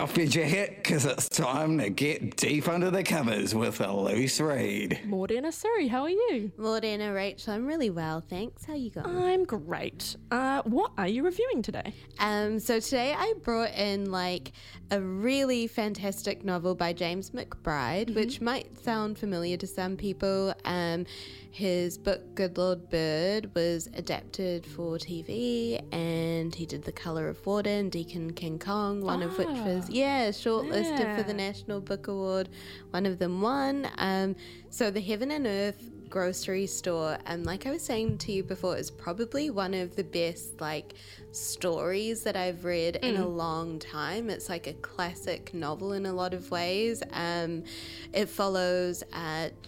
Off your jacket, because it's time to get deep under the covers with a loose read. Morena Suri, how are you? Morena Rachel, I'm really well, thanks. How are you going? I'm great. Uh, what are you reviewing today? Um, so today I brought in like a really fantastic novel by James McBride, which might sound familiar to some people. Um, his book Good Lord Bird was adapted for TV, and he did The Color of Water and Deacon King Kong, one of which was yeah shortlisted for the National Book Award. One of them won. Um, so the Heaven and Earth grocery store, and like I was saying to you before, is probably one of the best like stories that I've read in a long time. It's like a classic novel in a lot of ways. Um, it follows.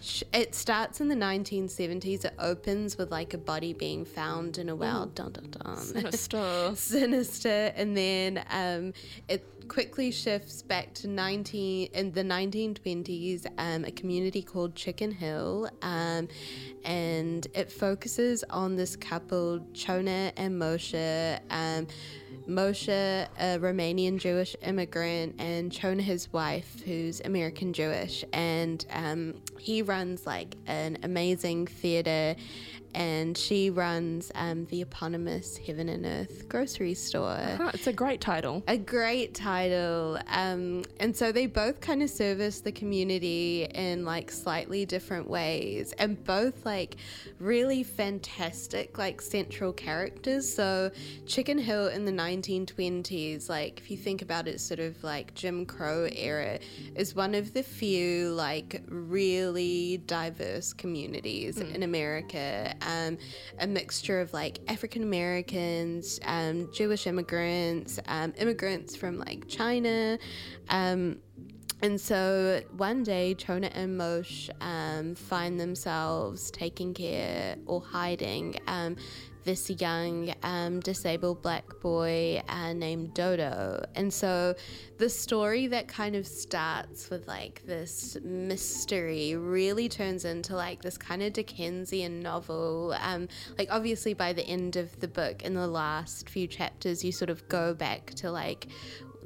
Ch- it starts in the 1970s. It opens with like a body being found in a well. Dun dun dun Sinister. sinister and then um, it quickly shifts back to 19 in the 1920s um, a community called chicken hill um, and it focuses on this couple chona and moshe um, Moshe, a Romanian Jewish immigrant, and Chona, his wife, who's American Jewish. And um, he runs like an amazing theater, and she runs um, the eponymous Heaven and Earth grocery store. Huh, it's a great title. A great title. Um, and so they both kind of service the community in like slightly different ways and both like really fantastic, like central characters. So Chicken Hill in the 1920s, like if you think about it, sort of like Jim Crow era, is one of the few like really diverse communities in America. Um, a mixture of like African Americans, um, Jewish immigrants, um, immigrants from like China. Um, and so one day, Chona and Moshe um, find themselves taking care or hiding um, this young um, disabled black boy uh, named Dodo. And so the story that kind of starts with like this mystery really turns into like this kind of Dickensian novel. Um, like, obviously, by the end of the book, in the last few chapters, you sort of go back to like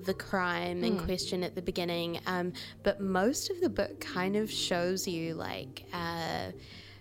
the crime in question at the beginning. Um, but most of the book kind of shows you like uh,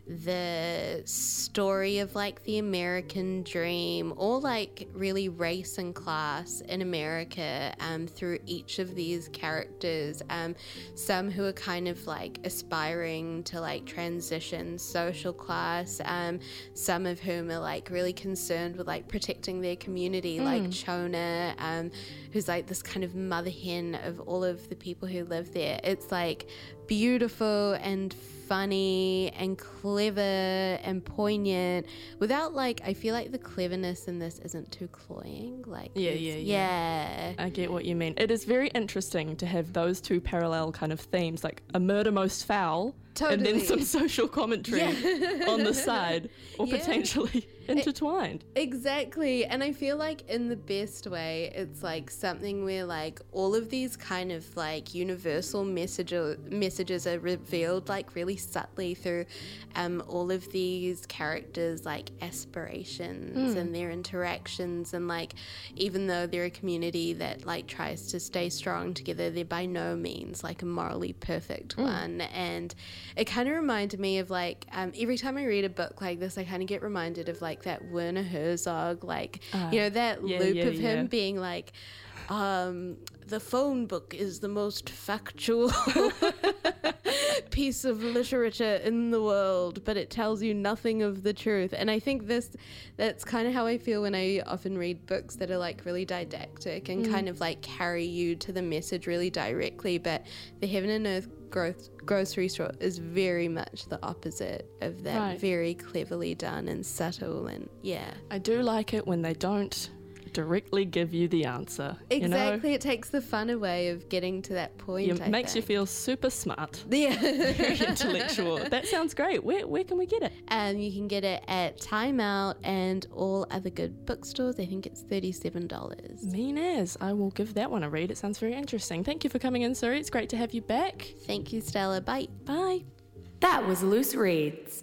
the story of like the American dream or like really race and class in America um, through each of these characters. Um, some who are kind of like aspiring to like transition social class, um, some of whom are like really concerned with like protecting their community, like Chona, um, who's like this kind of mother hen of all of the people who live there. It's like beautiful and funny and clever and poignant without like I feel like the cleverness in this isn't too cloying like Yeah, it's- yeah, yeah I get what you mean. It is very interesting to have those two parallel kind of themes, like a murder most foul, and then some social commentary on the side, or Yeah. potentially intertwined. Exactly. And I feel like in the best way, it's like something where like all of these kind of like universal messages messages are revealed like really subtly through um, all of these characters like aspirations and their interactions and like even though they're a community that like tries to stay strong together, they're by no means like a morally perfect one. And it kind of reminded me of like um, every time I read a book like this, I kind of get reminded of like that Werner Herzog, like you know that yeah, loop yeah, of him being like. Um, the phone book is the most factual piece of literature in the world, but it tells you nothing of the truth. And I think this that's kind of how I feel when I often read books that are like really didactic and kind of like carry you to the message really directly. But the Heaven and Earth growth, grocery store is very much the opposite of that. Right. Very cleverly done and subtle and yeah. I do like it when they don't directly give you the answer. Exactly. It takes the fun away of getting to that point. You know, I it makes you feel super smart, Yeah. very intellectual. That sounds great. Where, where can we get it? Um, you can get it at Time Out and all other good bookstores. I think it's $37. Mean as. I will give that one a read. It sounds very interesting. Thank you for coming in, Suri. It's great to have you back. Thank you, Stella. Bye. Bye. That was Loose Reads.